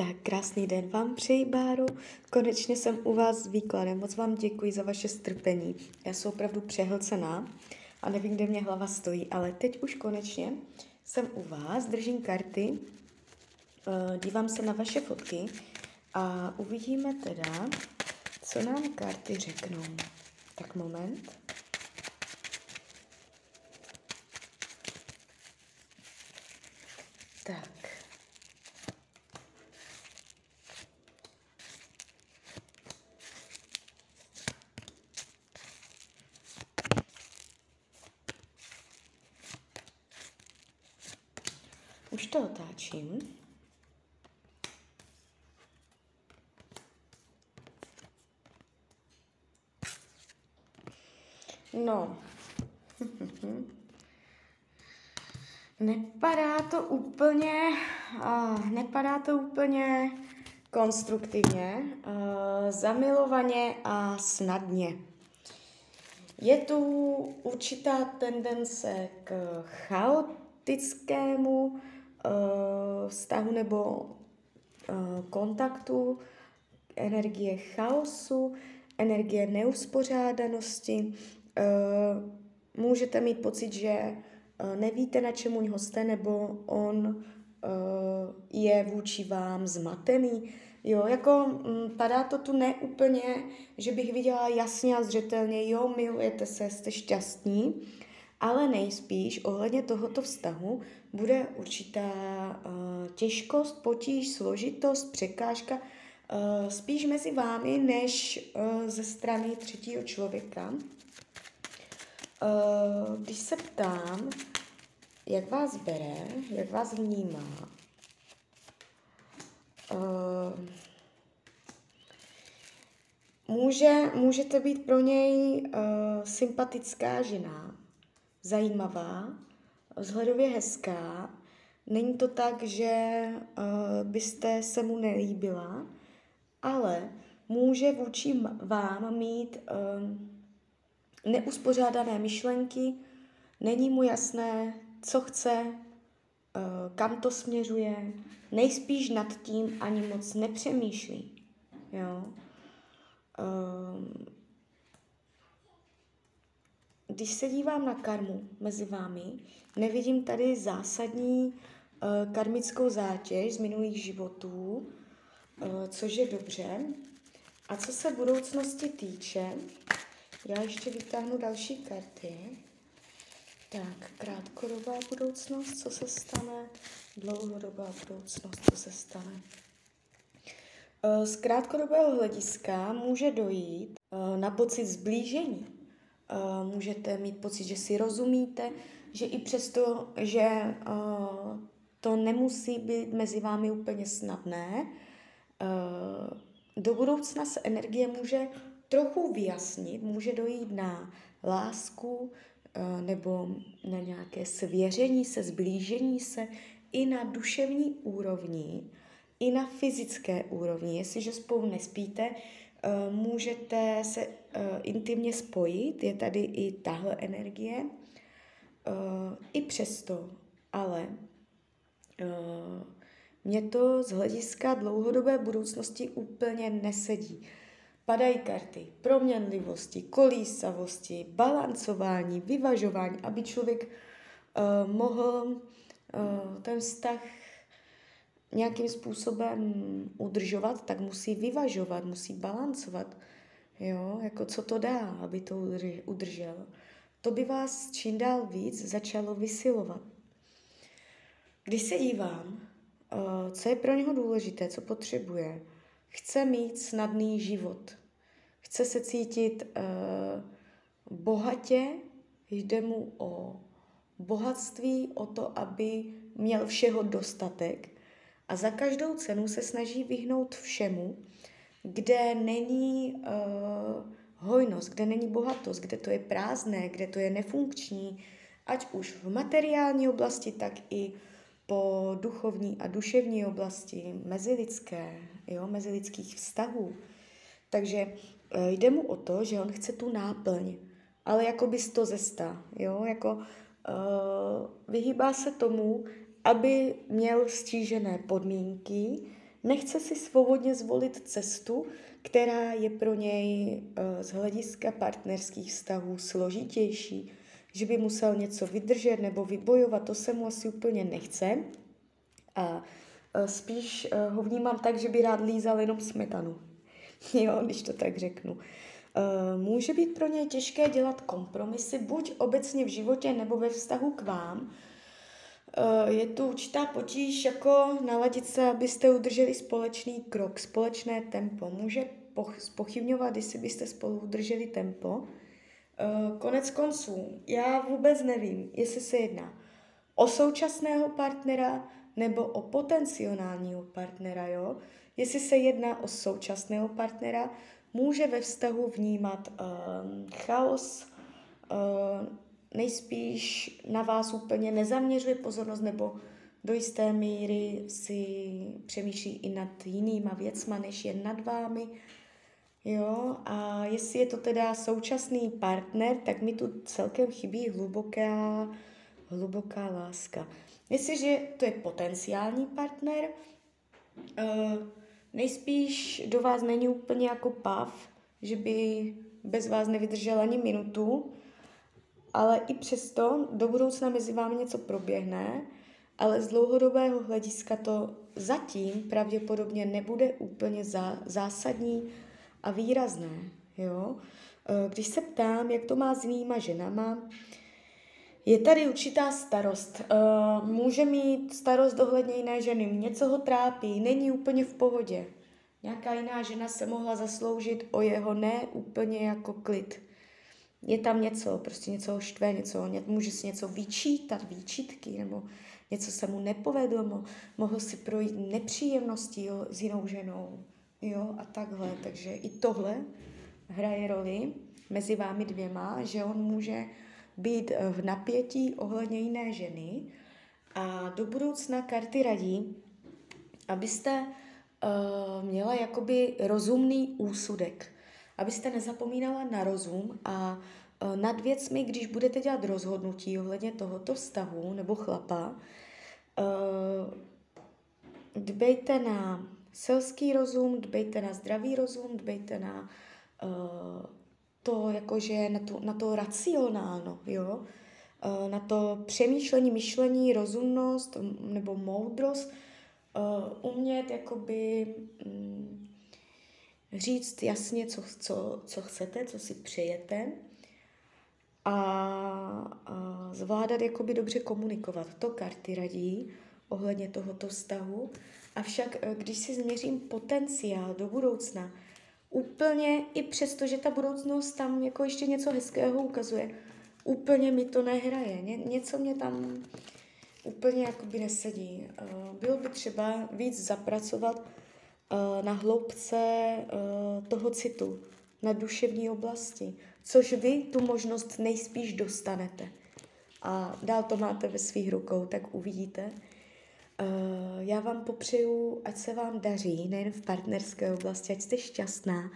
Tak krásný den vám přeji, Báro. Konečně jsem u vás s výkladem. Moc vám děkuji za vaše strpení. Já jsem opravdu přehlcená a nevím, kde mě hlava stojí, ale teď už konečně jsem u vás, držím karty, eh, dívám se na vaše fotky a uvidíme teda, co nám karty řeknou. Tak moment. Tak. Už to otáčím. No. Nepadá to úplně, uh, nepadá to úplně konstruktivně, uh, zamilovaně a snadně. Je tu určitá tendence k chaotickému uh, vztahu nebo uh, kontaktu, energie chaosu, energie neuspořádanosti. Uh, můžete mít pocit, že nevíte, na čemu ho jste, nebo on je vůči vám zmatený. Jo, jako m, padá to tu neúplně, že bych viděla jasně a zřetelně, jo, milujete se, jste šťastní, ale nejspíš ohledně tohoto vztahu bude určitá uh, těžkost, potíž, složitost, překážka, uh, spíš mezi vámi, než uh, ze strany třetího člověka. Uh, když se ptám, jak vás bere, jak vás vnímá, uh, může, můžete být pro něj uh, sympatická žena, zajímavá, vzhledově hezká. Není to tak, že uh, byste se mu nelíbila, ale může vůči vám mít uh, neuspořádané myšlenky, není mu jasné, co chce, eh, kam to směřuje, nejspíš nad tím ani moc nepřemýšlí. Jo? Ehm, když se dívám na karmu mezi vámi, nevidím tady zásadní eh, karmickou zátěž z minulých životů, eh, což je dobře. A co se budoucnosti týče, já ještě vytáhnu další karty. Tak, krátkodobá budoucnost, co se stane, dlouhodobá budoucnost, co se stane. Eh, z krátkodobého hlediska může dojít na pocit zblížení. Eh, můžete mít pocit, že si rozumíte, že i přesto, že to nemusí být mezi vámi úplně snadné, do budoucna se energie může trochu vyjasnit, může dojít na lásku eh, nebo na nějaké svěření se, zblížení se i na duševní úrovni, i na fyzické úrovni. Jestliže spolu nespíte, eh, můžete se eh, intimně spojit, je tady i tahle energie. I přesto, ale mě to z hlediska dlouhodobé budoucnosti úplně nesedí. Padají karty proměnlivosti, kolísavosti, balancování, vyvažování, aby člověk mohl ten vztah nějakým způsobem udržovat, tak musí vyvažovat, musí balancovat. Jo, jako co to dá, aby to udržel. To by vás čím dál víc začalo vysilovat. Když se dívám, uh, co je pro něho důležité, co potřebuje, chce mít snadný život, chce se cítit uh, bohatě, jde mu o bohatství, o to, aby měl všeho dostatek a za každou cenu se snaží vyhnout všemu, kde není uh, hojnost, kde není bohatost, kde to je prázdné, kde to je nefunkční, ať už v materiální oblasti, tak i po duchovní a duševní oblasti, mezilidské, jo, mezilidských vztahů. Takže Eh, jde mu o to, že on chce tu náplň, ale jako by to zesta, jo, jako uh, vyhýbá se tomu, aby měl stížené podmínky, nechce si svobodně zvolit cestu, která je pro něj uh, z hlediska partnerských vztahů složitější, že by musel něco vydržet nebo vybojovat, to se mu asi úplně nechce. A uh, spíš uh, ho vnímám tak, že by rád lízal jenom smetanu. jo, když to tak řeknu. Může být pro něj těžké dělat kompromisy, buď obecně v životě nebo ve vztahu k vám, Eh, je tu určitá potíž jako naladit se, abyste udrželi společný krok, společné tempo. Může pochybňovat, jestli byste spolu udrželi tempo. Eh, konec konců, já vůbec nevím, jestli se jedná o současného partnera nebo o potenciálního partnera, jo? Jestli se jedná o současného partnera, může ve vztahu vnímat um, chaos, uh, nejspíš na vás úplně nezaměřuje pozornost nebo do jisté míry si přemýšlí i nad jinýma věcma, než jen nad vámi. Jo, a jestli je to teda současný partner, tak mi tu celkem chybí hluboká, hluboká láska. Jestliže to je potenciální partner, uh, nejspíš do vás není úplně jako pav, že by bez vás nevydržel ani minutu, ale i přesto do budoucna mezi vámi něco proběhne, ale z dlouhodobého hlediska to zatím pravděpodobně nebude úplně zásadní a výrazné. Jo? E, když se ptám, jak to má s jinýma ženama, je tady určitá starost. E, může mít starost ohledně jiné ženy, něco ho trápí, není úplně v pohodě. Nějaká jiná žena se mohla zasloužit o jeho ne úplně jako klid je tam něco, prostě něco štve, něco, může si něco vyčítat, výčitky, nebo něco se mu nepovedlo, mo, mohl si projít nepříjemností jo, s jinou ženou, jo, a takhle. Takže i tohle hraje roli mezi vámi dvěma, že on může být eh, v napětí ohledně jiné ženy a do budoucna karty radí, abyste uh, měla jakoby rozumný úsudek abyste nezapomínala na rozum a e, nad věcmi, když budete dělat rozhodnutí ohledně tohoto vztahu nebo chlapa, e, dbejte na selský rozum, dbejte na zdravý rozum, dbejte na e, to, jakože na to, na to racionálno, jo? na to přemýšlení, myšlení, rozumnost nebo moudrost, umět jakoby říct jasně, co, co, co chcete, co si přejete a, a zvládat jakoby dobře komunikovat. To karty radí ohledně tohoto vztahu. Avšak, eh, když si změřím potenciál do budoucna, úplně i přesto, že ta budoucnost tam jako ještě něco hezkého ukazuje, úplně mi to nehraje. Ně, něco mě tam úplně jakoby nesedí. Eh, bylo by třeba víc zapracovat na hloubce eh, toho citu, na duševní oblasti, což vy tu možnost nejspíš dostanete. A dál to máte ve svých rukou, tak uvidíte. Eh, já vám popřeju, ať se vám daří, nejen v partnerské oblasti, ať jste šťastná.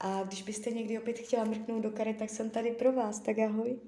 A když byste někdy opět chtěla mrknout do karet, tak jsem tady pro vás. Tak ahoj.